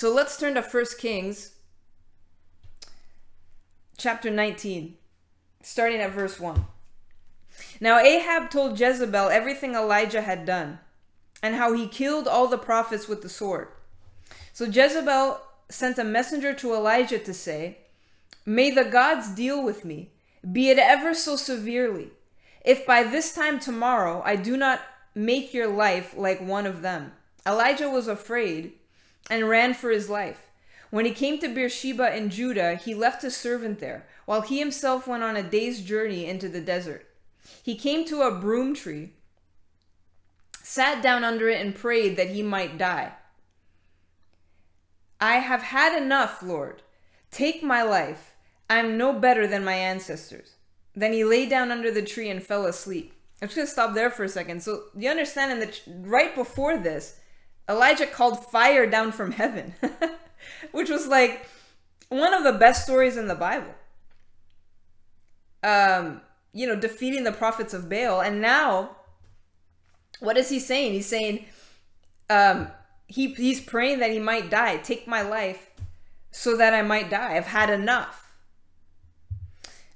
So let's turn to 1 Kings chapter 19, starting at verse 1. Now Ahab told Jezebel everything Elijah had done and how he killed all the prophets with the sword. So Jezebel sent a messenger to Elijah to say, May the gods deal with me, be it ever so severely, if by this time tomorrow I do not make your life like one of them. Elijah was afraid and ran for his life. When he came to Beersheba in Judah, he left his servant there, while he himself went on a day's journey into the desert. He came to a broom tree, sat down under it, and prayed that he might die. I have had enough, Lord. Take my life. I am no better than my ancestors. Then he lay down under the tree and fell asleep. I'm just gonna stop there for a second. So you understand, in the right before this, Elijah called fire down from heaven, which was like one of the best stories in the Bible. Um, you know, defeating the prophets of Baal, and now, what is he saying? He's saying, um, he he's praying that he might die. Take my life, so that I might die. I've had enough.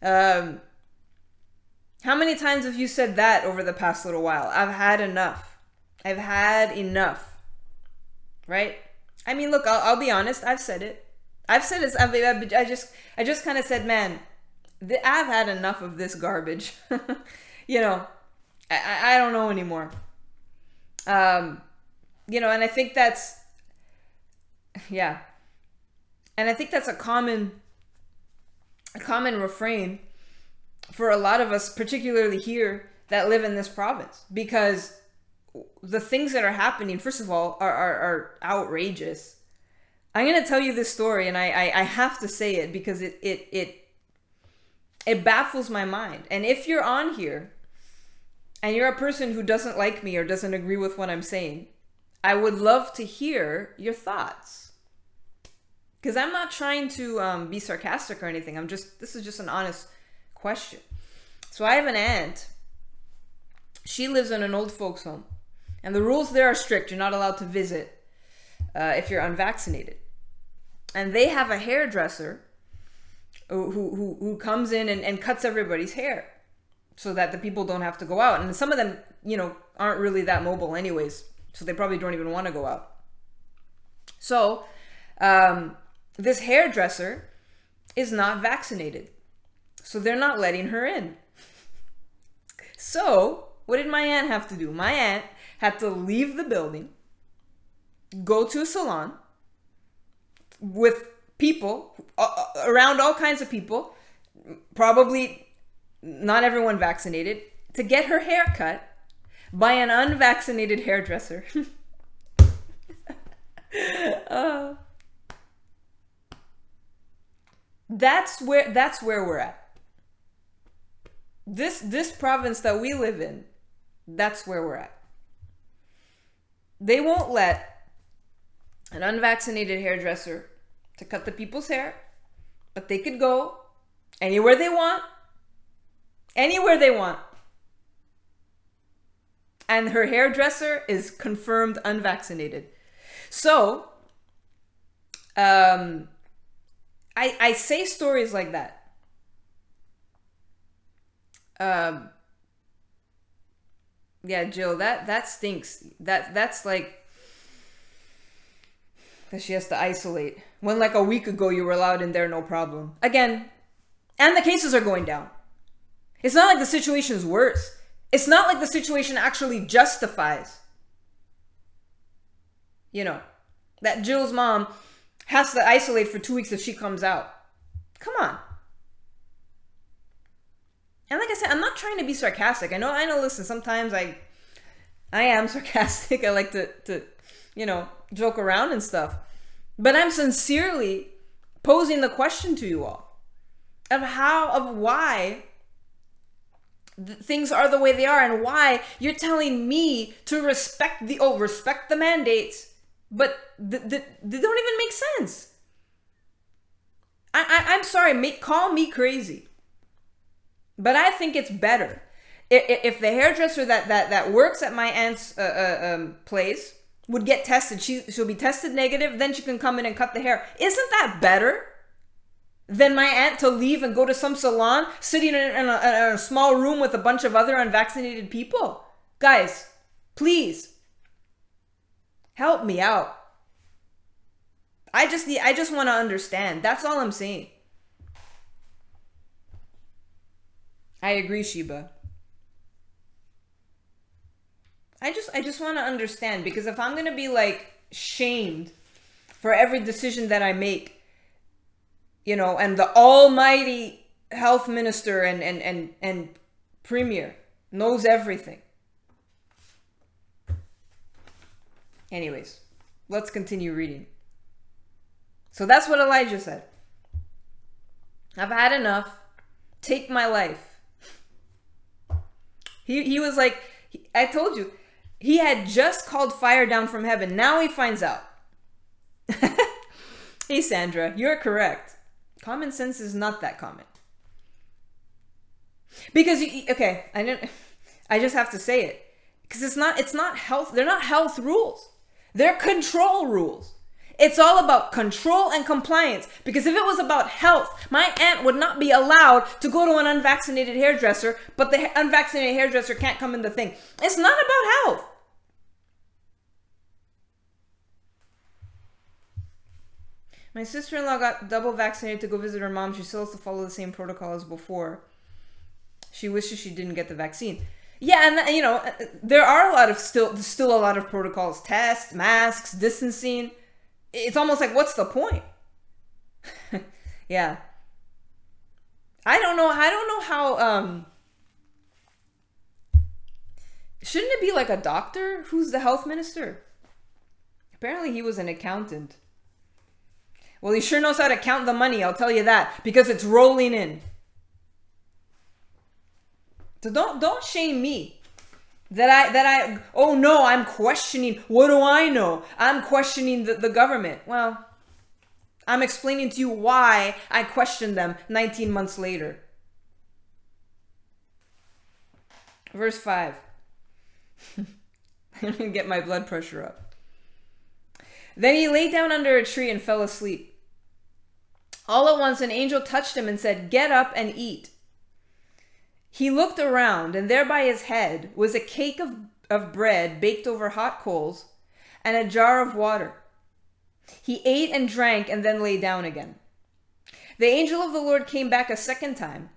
Um, how many times have you said that over the past little while? I've had enough. I've had enough right? I mean, look, I'll, I'll be honest. I've said it. I've said it. I just, I just kind of said, man, I've had enough of this garbage. you know, I, I don't know anymore. Um, you know, and I think that's, yeah, and I think that's a common, a common refrain for a lot of us, particularly here that live in this province, because the things that are happening, first of all, are, are, are outrageous. I'm gonna tell you this story, and I, I, I have to say it because it it it it baffles my mind. And if you're on here and you're a person who doesn't like me or doesn't agree with what I'm saying, I would love to hear your thoughts. Because I'm not trying to um, be sarcastic or anything. I'm just this is just an honest question. So I have an aunt. She lives in an old folks home and the rules there are strict. You're not allowed to visit uh, if you're unvaccinated. And they have a hairdresser who, who, who comes in and, and cuts everybody's hair so that the people don't have to go out. And some of them, you know, aren't really that mobile anyways. So they probably don't even want to go out. So um, this hairdresser is not vaccinated. So they're not letting her in. So what did my aunt have to do? My aunt had to leave the building, go to a salon with people around all kinds of people, probably not everyone vaccinated, to get her hair cut by an unvaccinated hairdresser. uh, that's where that's where we're at. This this province that we live in, that's where we're at they won't let an unvaccinated hairdresser to cut the people's hair, but they could go anywhere they want, anywhere they want. And her hairdresser is confirmed unvaccinated. So, um, I, I say stories like that. Um, yeah, Jill, that that stinks. That that's like that she has to isolate. When like a week ago you were allowed in there, no problem. Again, and the cases are going down. It's not like the situation's worse. It's not like the situation actually justifies. You know, that Jill's mom has to isolate for two weeks if she comes out. Come on. And like I said, I'm not trying to be sarcastic. I know, I know. Listen, sometimes I, I am sarcastic. I like to, to, you know, joke around and stuff. But I'm sincerely posing the question to you all of how, of why things are the way they are, and why you're telling me to respect the oh, respect the mandates, but th- th- they don't even make sense. I, I I'm sorry, make call me crazy. But I think it's better if the hairdresser that that that works at my aunt's uh, uh, um, place would get tested. She she'll be tested negative, then she can come in and cut the hair. Isn't that better than my aunt to leave and go to some salon, sitting in a, in a, in a small room with a bunch of other unvaccinated people? Guys, please help me out. I just need, I just want to understand. That's all I'm saying. I agree, Sheba. I just I just want to understand because if I'm going to be like shamed for every decision that I make, you know, and the almighty health minister and and and and premier knows everything. Anyways, let's continue reading. So that's what Elijah said. I've had enough. Take my life. He he was like I told you he had just called fire down from heaven. Now he finds out. hey, Sandra, you're correct. Common sense is not that common. Because you, okay, I didn't. I just have to say it because it's not. It's not health. They're not health rules. They're control rules. It's all about control and compliance. Because if it was about health, my aunt would not be allowed to go to an unvaccinated hairdresser, but the unvaccinated hairdresser can't come in the thing. It's not about health. My sister in law got double vaccinated to go visit her mom. She still has to follow the same protocol as before. She wishes she didn't get the vaccine. Yeah, and you know, there are a lot of still still a lot of protocols: tests, masks, distancing. It's almost like, what's the point? yeah. I don't know. I don't know how. Um, shouldn't it be like a doctor who's the health minister? Apparently, he was an accountant. Well, he sure knows how to count the money, I'll tell you that, because it's rolling in. So don't don't shame me. That I that I oh no, I'm questioning. What do I know? I'm questioning the, the government. Well, I'm explaining to you why I questioned them 19 months later. Verse 5. I'm gonna get my blood pressure up. Then he lay down under a tree and fell asleep. All at once, an angel touched him and said, Get up and eat. He looked around, and there by his head was a cake of, of bread baked over hot coals and a jar of water. He ate and drank and then lay down again. The angel of the Lord came back a second time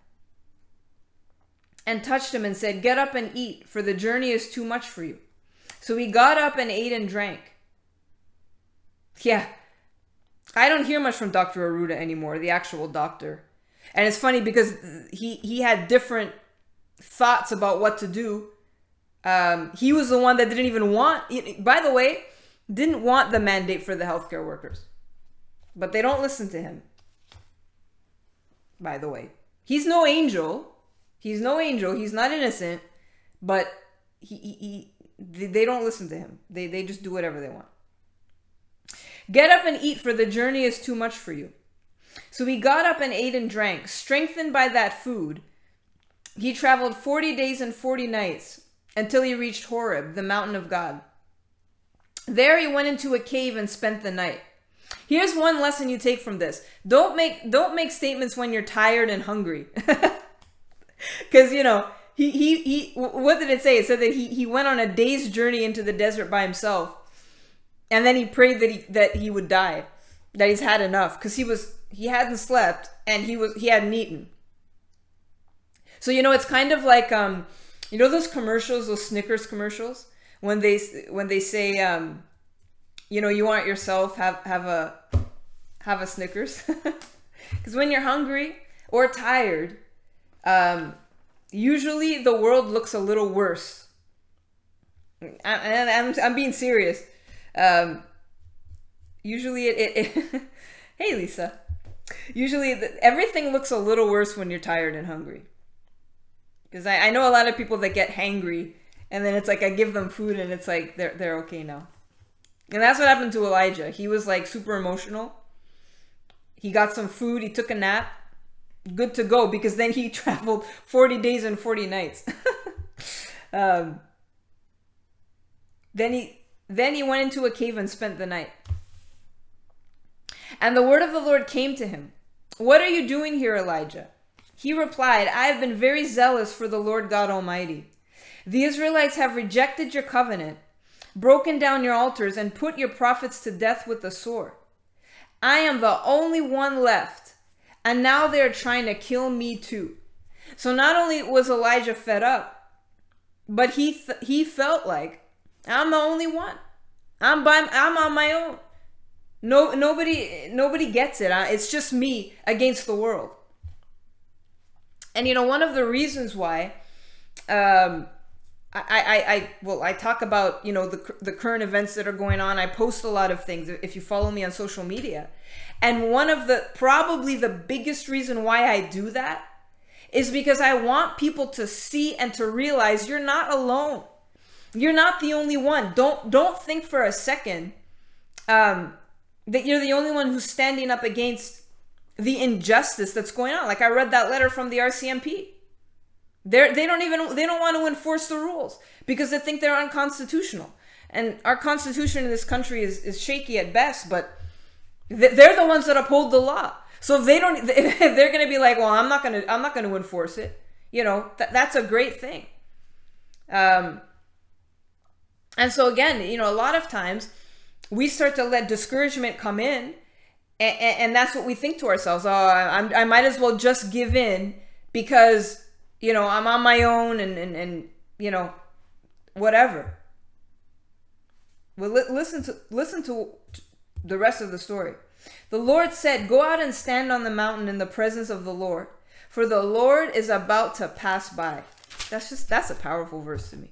and touched him and said, Get up and eat, for the journey is too much for you. So he got up and ate and drank. Yeah, I don't hear much from Dr. Arruda anymore, the actual doctor. And it's funny because he he had different thoughts about what to do. Um, he was the one that didn't even want. By the way, didn't want the mandate for the healthcare workers, but they don't listen to him. By the way, he's no angel. He's no angel. He's not innocent, but he, he, he they don't listen to him. They they just do whatever they want. Get up and eat, for the journey is too much for you. So he got up and ate and drank. Strengthened by that food, he traveled 40 days and 40 nights until he reached Horeb, the mountain of God. There he went into a cave and spent the night. Here's one lesson you take from this. Don't make don't make statements when you're tired and hungry. Cuz you know, he, he he what did it say? It said that he he went on a day's journey into the desert by himself and then he prayed that he that he would die, that he's had enough because he was he hadn't slept and he was he hadn't eaten. So you know it's kind of like um, you know those commercials, those Snickers commercials when they when they say um, you know you want yourself have have a have a Snickers because when you're hungry or tired, um, usually the world looks a little worse. And I'm, I'm being serious um, usually it, it, it hey Lisa. Usually the, everything looks a little worse when you're tired and hungry. Because I, I know a lot of people that get hangry and then it's like I give them food and it's like they're they're okay now. And that's what happened to Elijah. He was like super emotional. He got some food, he took a nap, good to go because then he traveled 40 days and 40 nights. um, then he Then he went into a cave and spent the night. And the word of the Lord came to him What are you doing here, Elijah? He replied, I have been very zealous for the Lord God Almighty. The Israelites have rejected your covenant, broken down your altars, and put your prophets to death with the sword. I am the only one left, and now they are trying to kill me too. So not only was Elijah fed up, but he th- he felt like I'm the only one. I'm by I'm on my own. No nobody nobody gets it. It's just me against the world. And you know, one of the reasons why, um, I, I, I, well, I talk about you know the the current events that are going on. I post a lot of things if you follow me on social media, and one of the probably the biggest reason why I do that is because I want people to see and to realize you're not alone. You're not the only one. Don't don't think for a second um, that you're the only one who's standing up against the injustice that's going on. Like I read that letter from the RCMP. They're, they don't even they don't want to enforce the rules because they think they're unconstitutional. And our constitution in this country is, is shaky at best, but they're the ones that uphold the law. So if they don't, they're going to be like, well, I'm not going to, I'm not going to enforce it. You know, th- that's a great thing. Um, and so again, you know, a lot of times we start to let discouragement come in and, and, that's what we think to ourselves oh I, I might as well just give in because you know i'm on my own and and, and you know whatever. Well li- listen to listen to the rest of the story. The lord said go out and stand on the mountain in the presence of the lord for the lord is about to pass by that's just that's a powerful verse to me.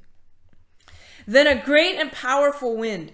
Then a great and powerful wind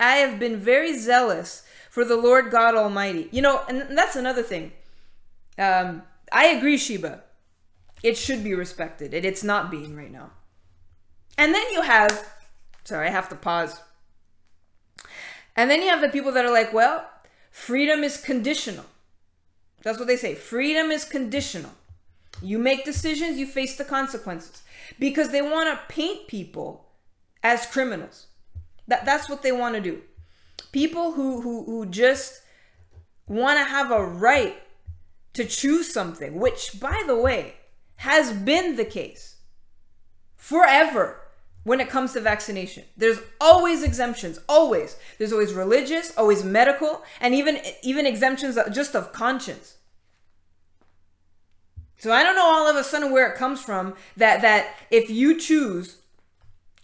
I have been very zealous for the Lord God Almighty. You know, and that's another thing. Um, I agree, Sheba. It should be respected. and it's not being right now. And then you have, sorry, I have to pause. And then you have the people that are like, well, freedom is conditional. That's what they say. Freedom is conditional. You make decisions, you face the consequences. Because they want to paint people as criminals. That that's what they want to do. People who who who just want to have a right to choose something, which by the way has been the case forever when it comes to vaccination. There's always exemptions, always. There's always religious, always medical, and even even exemptions just of conscience. So I don't know all of a sudden where it comes from that that if you choose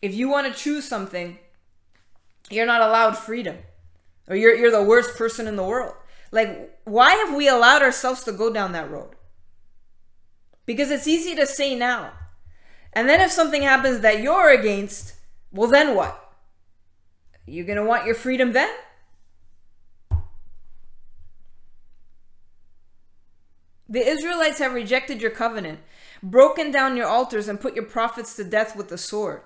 if you want to choose something you're not allowed freedom or you're, you're the worst person in the world. Like, why have we allowed ourselves to go down that road? Because it's easy to say now. And then if something happens that you're against, well, then what? You're gonna want your freedom then? The Israelites have rejected your covenant, broken down your altars, and put your prophets to death with the sword.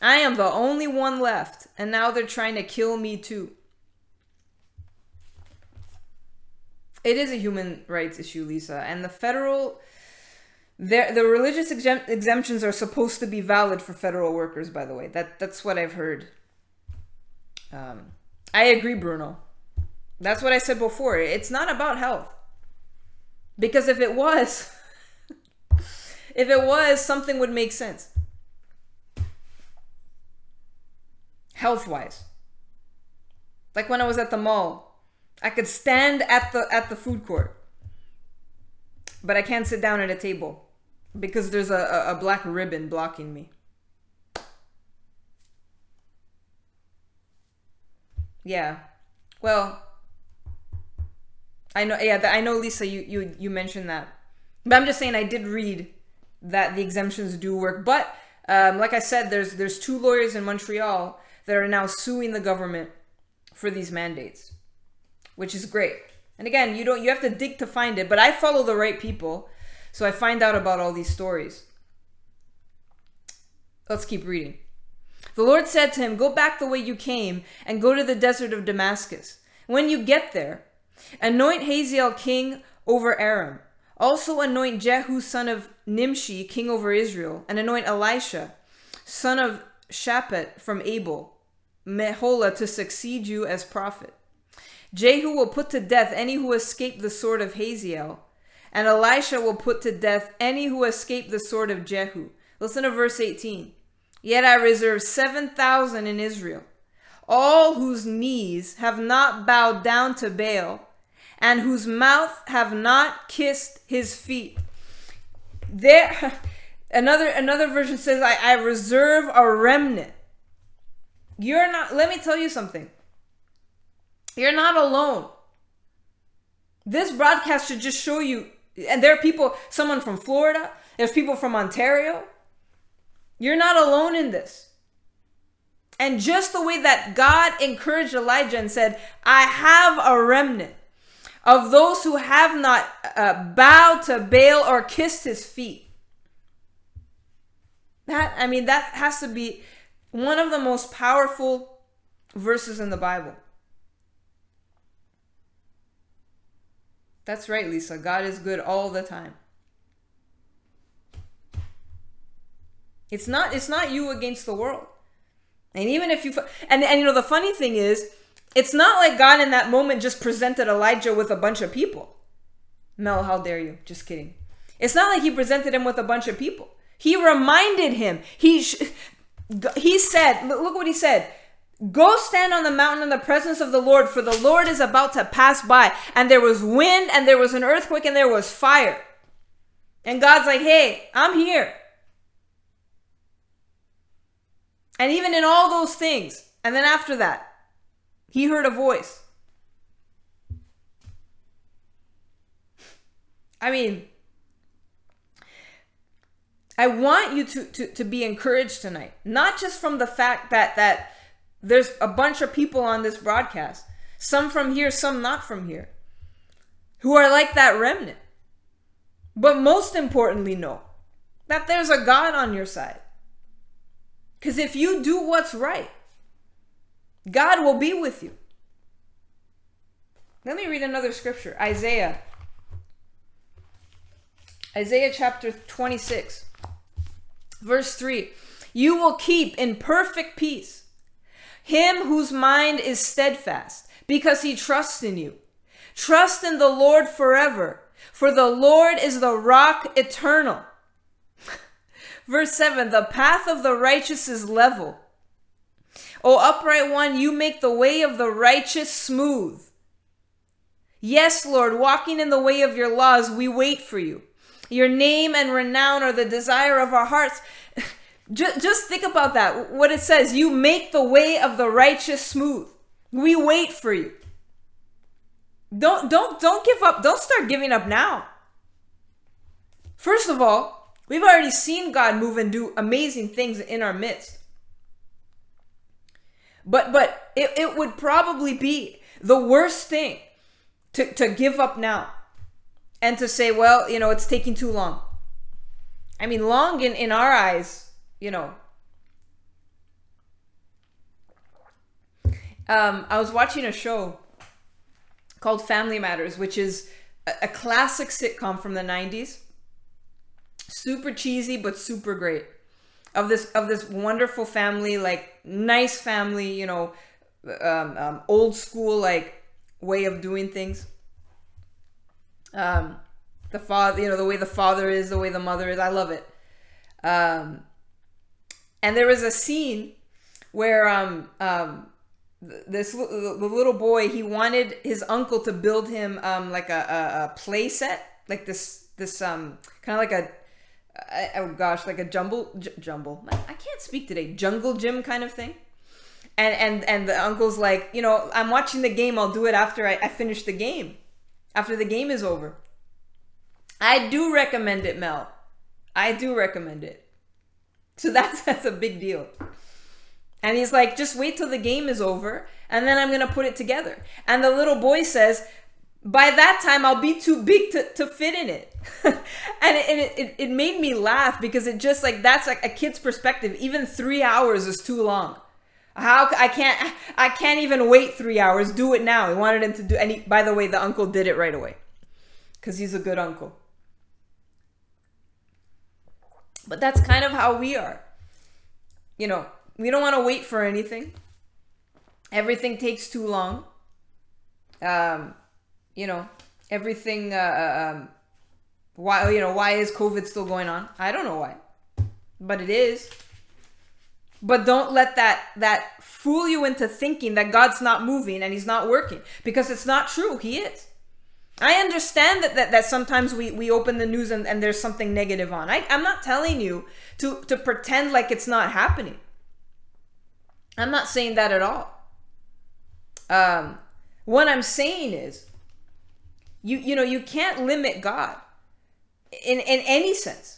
I am the only one left, and now they're trying to kill me too. It is a human rights issue, Lisa, and the federal the religious exemptions are supposed to be valid for federal workers by the way. That that's what I've heard. Um, I agree, Bruno. That's what I said before. It's not about health. Because if it was if it was, something would make sense. Health wise. Like when I was at the mall, I could stand at the at the food court, but I can't sit down at a table because there's a, a, black ribbon blocking me. Yeah, well, I know. Yeah, I know, Lisa. You you you mentioned that, but I'm just saying I did read that the exemptions do work, but um, like I said, there's there's two lawyers in Montreal that are now suing the government for these mandates, which is great. And again, you don't you have to dig to find it, but I follow the right people, so I find out about all these stories. Let's keep reading. The Lord said to him, Go back the way you came and go to the desert of Damascus. When you get there, anoint Hazael king over Aram. Also anoint Jehu son of Nimshi king over Israel, and anoint Elisha son of Shaphat from Abel, Meholah to succeed you as prophet. Jehu will put to death any who escape the sword of Hazael, and Elisha will put to death any who escape the sword of Jehu. Listen to verse 18. Yet I reserve 7,000 in Israel, all whose knees have not bowed down to Baal, and whose mouth have not kissed his feet. There, another another version says, I, I reserve a remnant. You're not, let me tell you something. You're not alone. This broadcast should just show you, and there are people, someone from Florida, there's people from Ontario. You're not alone in this. And just the way that God encouraged Elijah and said, I have a remnant of those who have not uh, bowed to Baal or kissed his feet. That, I mean, that has to be one of the most powerful verses in the Bible. That's right, Lisa. God is good all the time. It's not it's not you against the world. And even if you and and you know the funny thing is it's not like God in that moment just presented Elijah with a bunch of people. Mel, how dare you? Just kidding. It's not like he presented him with a bunch of people. He reminded him. He sh- he said, look what he said. Go stand on the mountain in the presence of the Lord, for the Lord is about to pass by. And there was wind, and there was an earthquake, and there was fire. And God's like, hey, I'm here. And even in all those things, and then after that, he heard a voice. I mean, I want you to, to, to be encouraged tonight, not just from the fact that that there's a bunch of people on this broadcast, some from here, some not from here, who are like that remnant. But most importantly, know that there's a God on your side. Because if you do what's right, God will be with you. Let me read another scripture Isaiah. Isaiah chapter 26, verse 3. You will keep in perfect peace him whose mind is steadfast, because he trusts in you. Trust in the Lord forever, for the Lord is the rock eternal. Verse 7 The path of the righteous is level. O upright one, you make the way of the righteous smooth. Yes, Lord, walking in the way of your laws, we wait for you. Your name and renown are the desire of our hearts. Just, just think about that. What it says, you make the way of the righteous smooth. We wait for you. Don't don't don't give up. Don't start giving up now. First of all, we've already seen God move and do amazing things in our midst. But but it, it would probably be the worst thing to, to give up now and to say, well, you know, it's taking too long. I mean, long in, in our eyes you know. Um, I was watching a show called Family Matters, which is a, a classic sitcom from the 90s. Super cheesy, but super great. Of this of this wonderful family, like nice family, you know, um, um, old school like way of doing things. Um, the father, you know, the way the father is, the way the mother is. I love it. Um, and there was a scene where um um this the little boy he wanted his uncle to build him um like a a, a play set like this this um kind of like a oh gosh like a jumble j- jumble I can't speak today jungle gym kind of thing and and and the uncle's like you know i'm watching the game i'll do it after i, I finish the game after the game is over i do recommend it mel i do recommend it so that's that's a big deal. And he's like, just wait till the game is over and then I'm to put it together. And the little boy says, by that time I'll be too big to, to fit in it. and, it, and it, it made me laugh because it just like, that's like a kid's perspective. Even three hours is too long. How I can't I can't even wait three hours. Do it now. He wanted him to do. And by the way, the uncle did it right away, because he's a good uncle. But that's kind of how we are. You know, we don't want to wait for anything. Everything takes too long. Um, you know, everything. Uh, uh, um, why you know why is COVID still going on? I don't know why, but it is. But don't let that that fool you into thinking that God's not moving and he's not working because it's not true. He is. I understand that, that, that sometimes we, we open the news and, and there's something negative on. I, I'm not telling you to, to pretend like it's not happening. I'm not saying that at all. Um, what I'm saying is, you you know, you can't limit God in in any sense,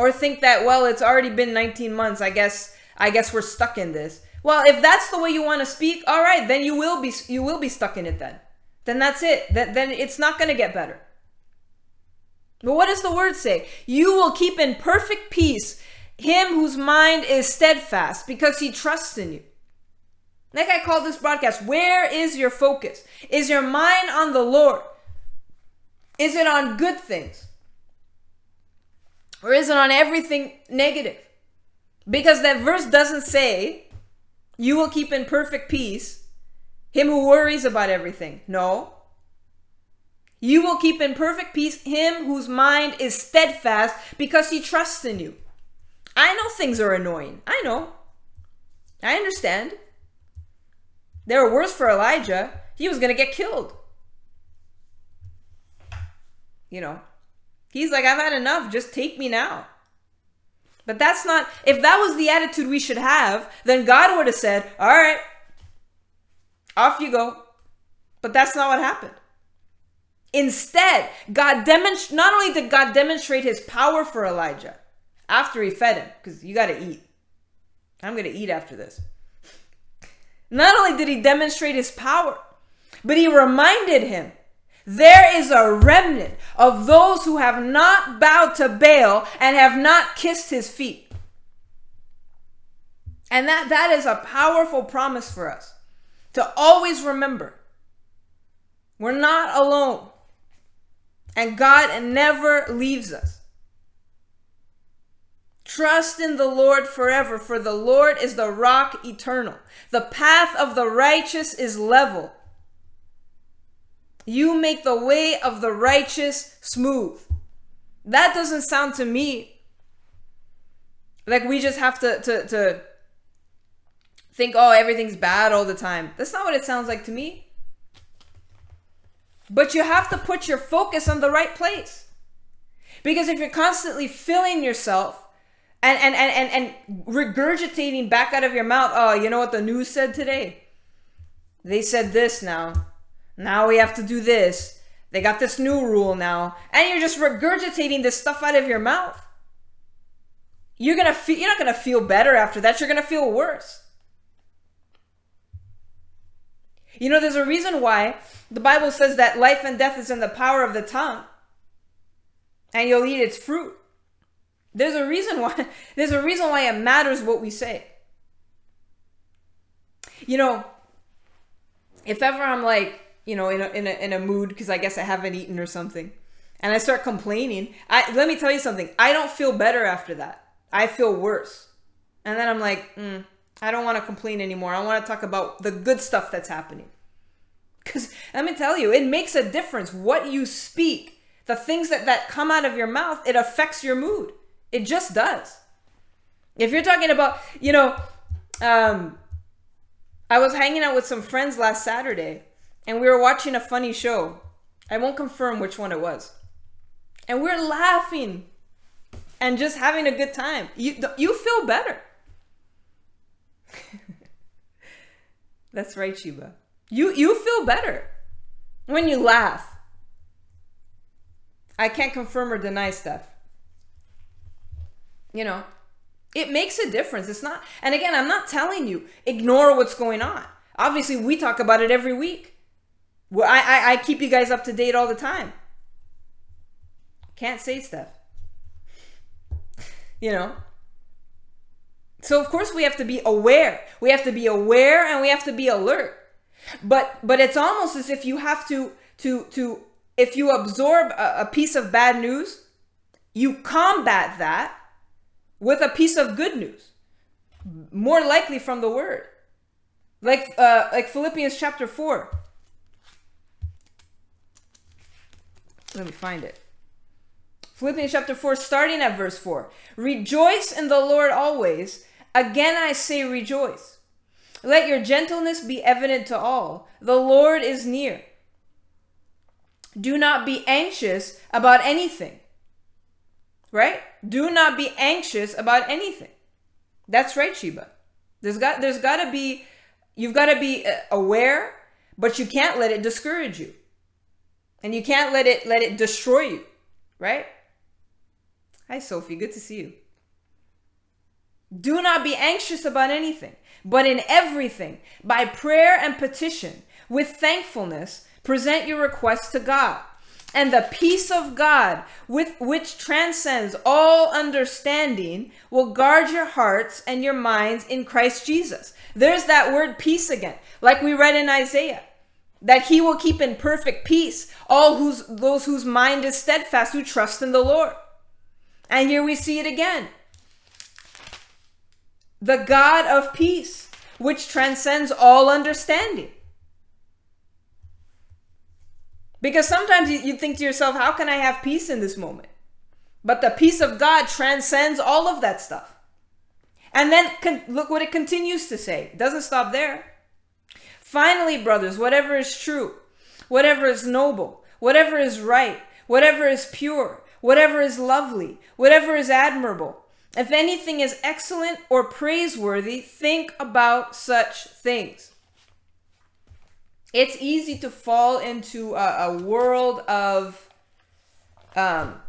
or think that well, it's already been 19 months. I guess I guess we're stuck in this. Well, if that's the way you want to speak, all right, then you will be you will be stuck in it. Then, then that's it. Then then it's not going to get better. But what does the word say? You will keep in perfect peace him whose mind is steadfast because he trusts in you. Like I call this broadcast, where is your focus? Is your mind on the Lord? Is it on good things? Or is it on everything negative? Because that verse doesn't say, you will keep in perfect peace him who worries about everything. No. You will keep in perfect peace him whose mind is steadfast because he trusts in you. I know things are annoying. I know. I understand. They were worse for Elijah. He was going to get killed. You know, he's like, I've had enough. Just take me now. But that's not, if that was the attitude we should have, then God would have said, All right, off you go. But that's not what happened. Instead, God demonstrated, not only did God demonstrate his power for Elijah after he fed him, because you got to eat. I'm going to eat after this. Not only did he demonstrate his power, but he reminded him there is a remnant of those who have not bowed to Baal and have not kissed his feet. And that, that is a powerful promise for us to always remember we're not alone. And God never leaves us. Trust in the Lord forever, for the Lord is the rock eternal. The path of the righteous is level. You make the way of the righteous smooth. That doesn't sound to me like we just have to, to, to think, oh, everything's bad all the time. That's not what it sounds like to me. But you have to put your focus on the right place. Because if you're constantly filling yourself and and and and, and regurgitating back out of your mouth oh you know what the news said today they said this now now we have to do this. They got this new rule now. And you're just regurgitating this stuff out of your mouth. You're gonna feel you're not gonna feel better after that. You're gonna feel worse. You know there's a reason why the bible says that life and death is in the power of the tongue and you'll eat its fruit. There's a reason why there's a reason why it matters what we say. You know, if ever I'm like, you know, in a in a, in a mood because I guess I haven't eaten or something, and I start complaining, I let me tell you something. I don't feel better after that. I feel worse, and then I'm like, mm, I don't want to complain anymore. I want to talk about the good stuff that's happening. Because let me tell you, it makes a difference what you speak. The things that, that come out of your mouth, it affects your mood. It just does. If you're talking about, you know, um, I was hanging out with some friends last Saturday and we were watching a funny show. I won't confirm which one it was. And we're laughing and just having a good time. You you feel better. That's right, Sheba. You you feel better when you laugh. I can't confirm or deny stuff you know, It makes a difference. It's not, and again, I'm not telling you ignore what's going on. Obviously, we talk about it every week. Well, I, I, I keep you guys up to date all the time. Can't say stuff. You know? So of course we have to be aware. We have to be aware and we have to be alert. But but it's almost as if you have to to to if you absorb a, a piece of bad news, you combat that with a piece of good news. More likely from the word. Like uh like Philippians chapter 4. Let me find it. Philippians chapter 4, starting at verse 4. Rejoice in the Lord always. Again I say rejoice. Let your gentleness be evident to all. The Lord is near. Do not be anxious about anything. Right? Do not be anxious about anything. That's right, Sheba. There's got there's got to be you've got to be uh, aware, but you can't let it discourage you. And you can't let it let it destroy you, right? Hi Sophie, good to see you. Do not be anxious about anything, but in everything, by prayer and petition, with thankfulness, present your requests to God. And the peace of God, with which transcends all understanding, will guard your hearts and your minds in Christ Jesus. There's that word peace again, like we read in Isaiah, that he will keep in perfect peace all whose those whose mind is steadfast who trust in the Lord. And here we see it again the God of peace, which transcends all understanding. Because sometimes you, think to yourself, how can I have peace in this moment? But the peace of God transcends all of that stuff. And then con- look what it continues to say. It doesn't stop there. Finally, brothers, whatever is true, whatever is noble, whatever is right, whatever is pure, whatever is lovely, whatever is admirable, if anything is excellent or praiseworthy, think about such things. It's easy to fall into a, a world of um,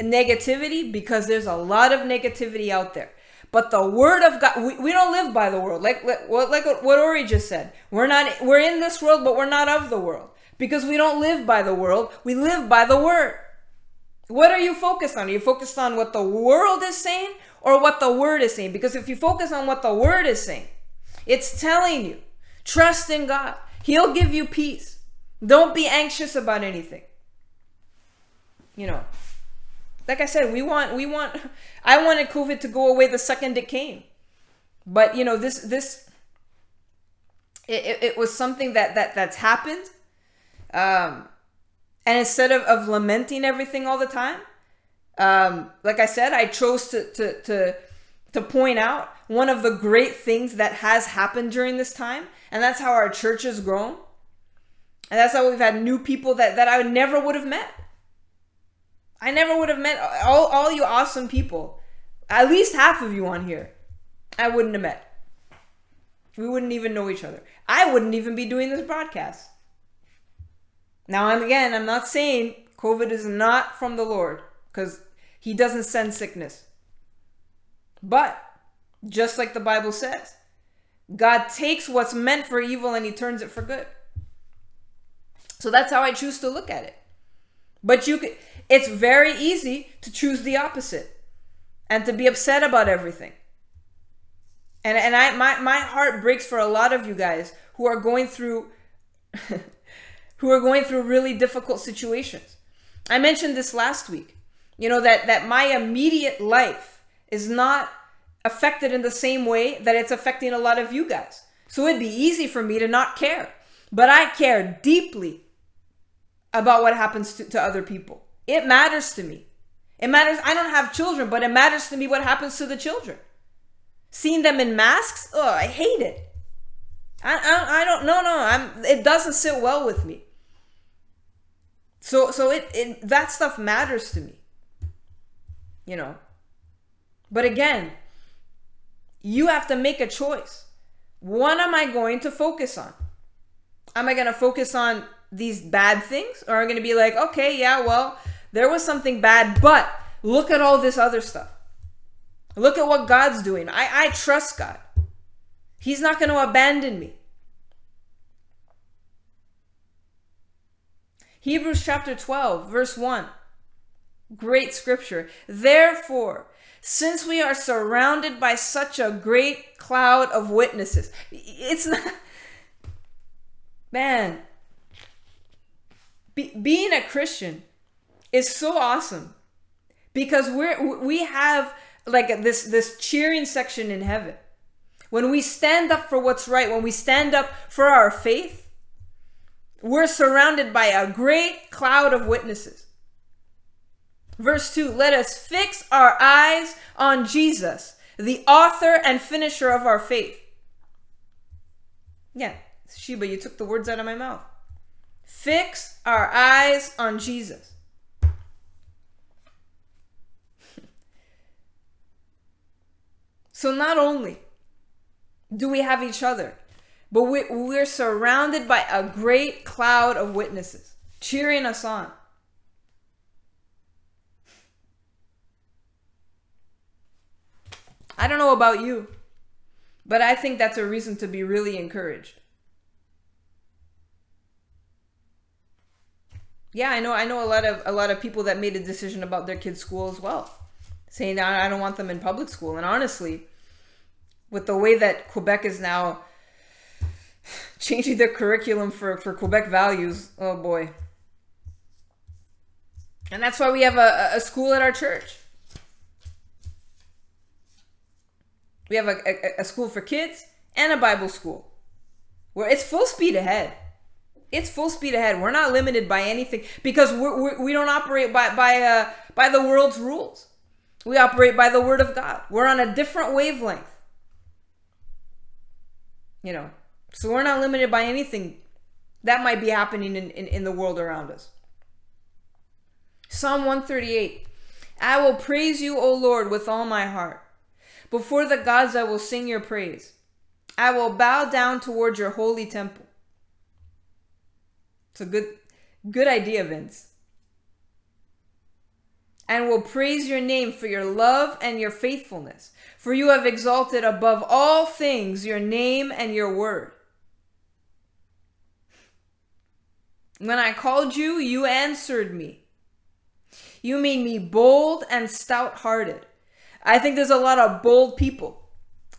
negativity because there's a lot of negativity out there. But the word of God, we, we don't live by the world. Like, like, like what Ori just said. We're not, we're in this world, but we're not of the world. Because we don't live by the world. We live by the word. What are you focused on? Are you focused on what the world is saying or what the word is saying? Because if you focus on what the word is saying, it's telling you, trust in God. He'll give you peace. Don't be anxious about anything. You know, like I said, we want, we want, I wanted COVID to go away the second it came. But, you know, this, this, it, it, was something that, that, that's happened. Um, and instead of, of lamenting everything all the time, um, like I said, I chose to, to, to, to point out one of the great things that has happened during this time. And that's how our church has grown. And that's how we've had new people that, that I never would have met. I never would have met all, all you awesome people. At least half of you on here. I wouldn't have met. We wouldn't even know each other. I wouldn't even be doing this broadcast. Now, I'm again, I'm not saying COVID is not from the Lord because he doesn't send sickness. But just like the Bible says, God takes what's meant for evil and he turns it for good. So that's how I choose to look at it. But you could it's very easy to choose the opposite and to be upset about everything. And and I my my heart breaks for a lot of you guys who are going through who are going through really difficult situations. I mentioned this last week. You know that that my immediate life is not affected in the same way that it's affecting a lot of you guys. So it'd be easy for me to not care. But I care deeply about what happens to, to other people. It matters to me. It matters. I don't have children, but it matters to me what happens to the children. Seeing them in masks, oh, I hate it. I, I, I don't, no, no, I'm, it doesn't sit well with me. So so it, it that stuff matters to me. You know. But again, you have to make a choice. What am I going to focus on? Am I going to focus on these bad things or am I going to be like, "Okay, yeah, well, there was something bad, but look at all this other stuff." Look at what God's doing. I, I trust God. He's not going to abandon me. Hebrews chapter 12, verse 1. Great scripture. Therefore, since we are surrounded by such a great cloud of witnesses, it's not. Man, be, being a Christian is so awesome because we're we have like this this cheering section in heaven. When we stand up for what's right, when we stand up for our faith, we're surrounded by a great cloud of witnesses. Verse 2 Let us fix our eyes on Jesus, the author and finisher of our faith. Yeah, Sheba, you took the words out of my mouth. Fix our eyes on Jesus. So not only do we have each other, but we, we're surrounded by a great cloud of witnesses cheering us on. I don't know about you, but I think that's a reason to be really encouraged. Yeah, I know. I know a lot of a lot of people that made a decision about their kids' school as well, saying that I don't want them in public school. And honestly, with the way that Quebec is now changing their curriculum for for Quebec values, oh boy. And that's why we have a, a school at our church. We have a, a, a school for kids and a Bible school where it's full speed ahead it's full speed ahead. We're not limited by anything because we're, we're, we do not operate by by uh, by the world's rules. We operate by the word of God. We're on a different wavelength. You know, so we're not limited by anything that might be happening in, in, in the world around us. Psalm 138 I will praise you, O Lord, with all my heart. Before the gods, I will sing your praise. I will bow down toward your holy temple. It's a good good idea, Vince. And will praise your name for your love and your faithfulness. For you have exalted above all things your name and your word. When I called you, you answered me. You made me bold and stout hearted. I think there's a lot of bold people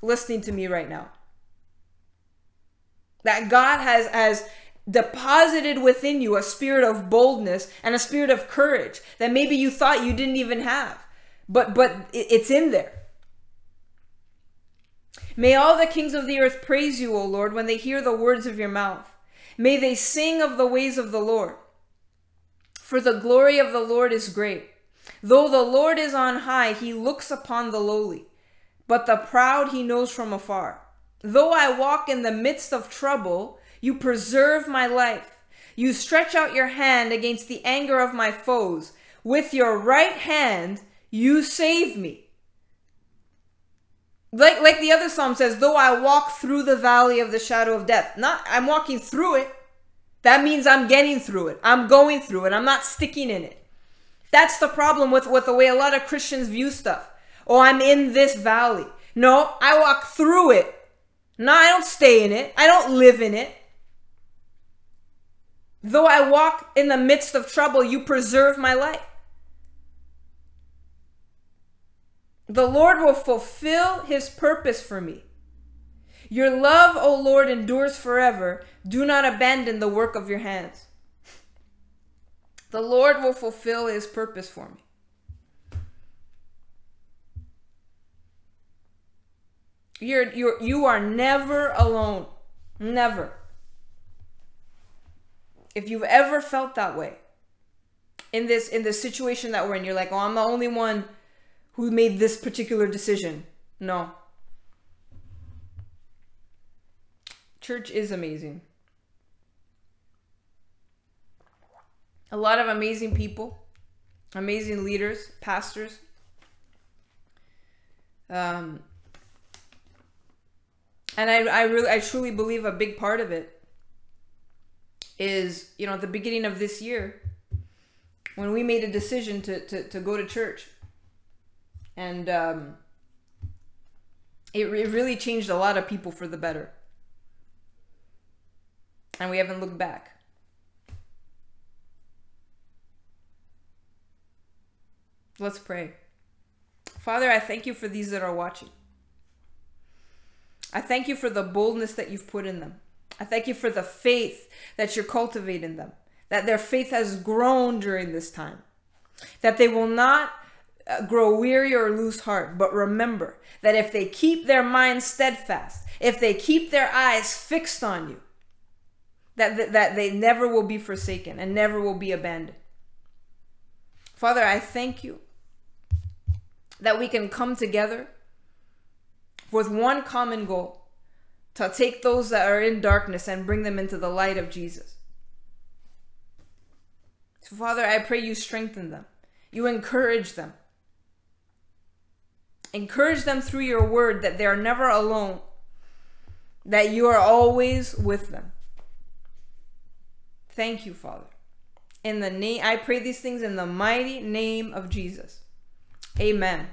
listening to me right now. That God has, has deposited within you a spirit of boldness and a spirit of courage that maybe you thought you didn't even have but but it's in there may all the kings of the earth praise you o lord when they hear the words of your mouth may they sing of the ways of the lord for the glory of the lord is great though the lord is on high he looks upon the lowly but the proud he knows from afar though i walk in the midst of trouble you preserve my life. You stretch out your hand against the anger of my foes. With your right hand, you save me. Like, like the other psalm says, though I walk through the valley of the shadow of death, not I'm walking through it. That means I'm getting through it. I'm going through it. I'm not sticking in it. That's the problem with, with the way a lot of Christians view stuff. Oh, I'm in this valley. No, I walk through it. No, I don't stay in it. I don't live in it. Though I walk in the midst of trouble, you preserve my life. The Lord will fulfill his purpose for me. Your love, O Lord, endures forever. Do not abandon the work of your hands. The Lord will fulfill his purpose for me. You're, you're, you are never alone. Never if you've ever felt that way in this in the situation that we're in, you're like, oh, I'm the only one who made this particular decision. No. Church is amazing. A lot of amazing people, amazing leaders, pastors. Um, and I, I really, I truly believe a big part of it is, you know, at the beginning of this year, when we made a decision to, to, to go to church. And um, It, it really changed a lot of people for the better. And we haven't looked back. Let's pray. Father, I thank you for these that are watching. I thank you for the boldness that you've put in them. I thank you for the faith that you're cultivating them, that their faith has grown during this time, that they will not Uh, grow weary or lose heart, but remember that if they keep their minds steadfast, if they keep their eyes fixed on you, that, that, that they never will be forsaken and never will be abandoned. Father, I thank you that we can come together with one common goal to take those that are in darkness and bring them into the light of Jesus. So, Father, I pray you strengthen them, you encourage them. Encourage them through your word that they are never alone, that you are always with them. Thank you, Father. In the name I pray these things in the mighty name of Jesus. Amen.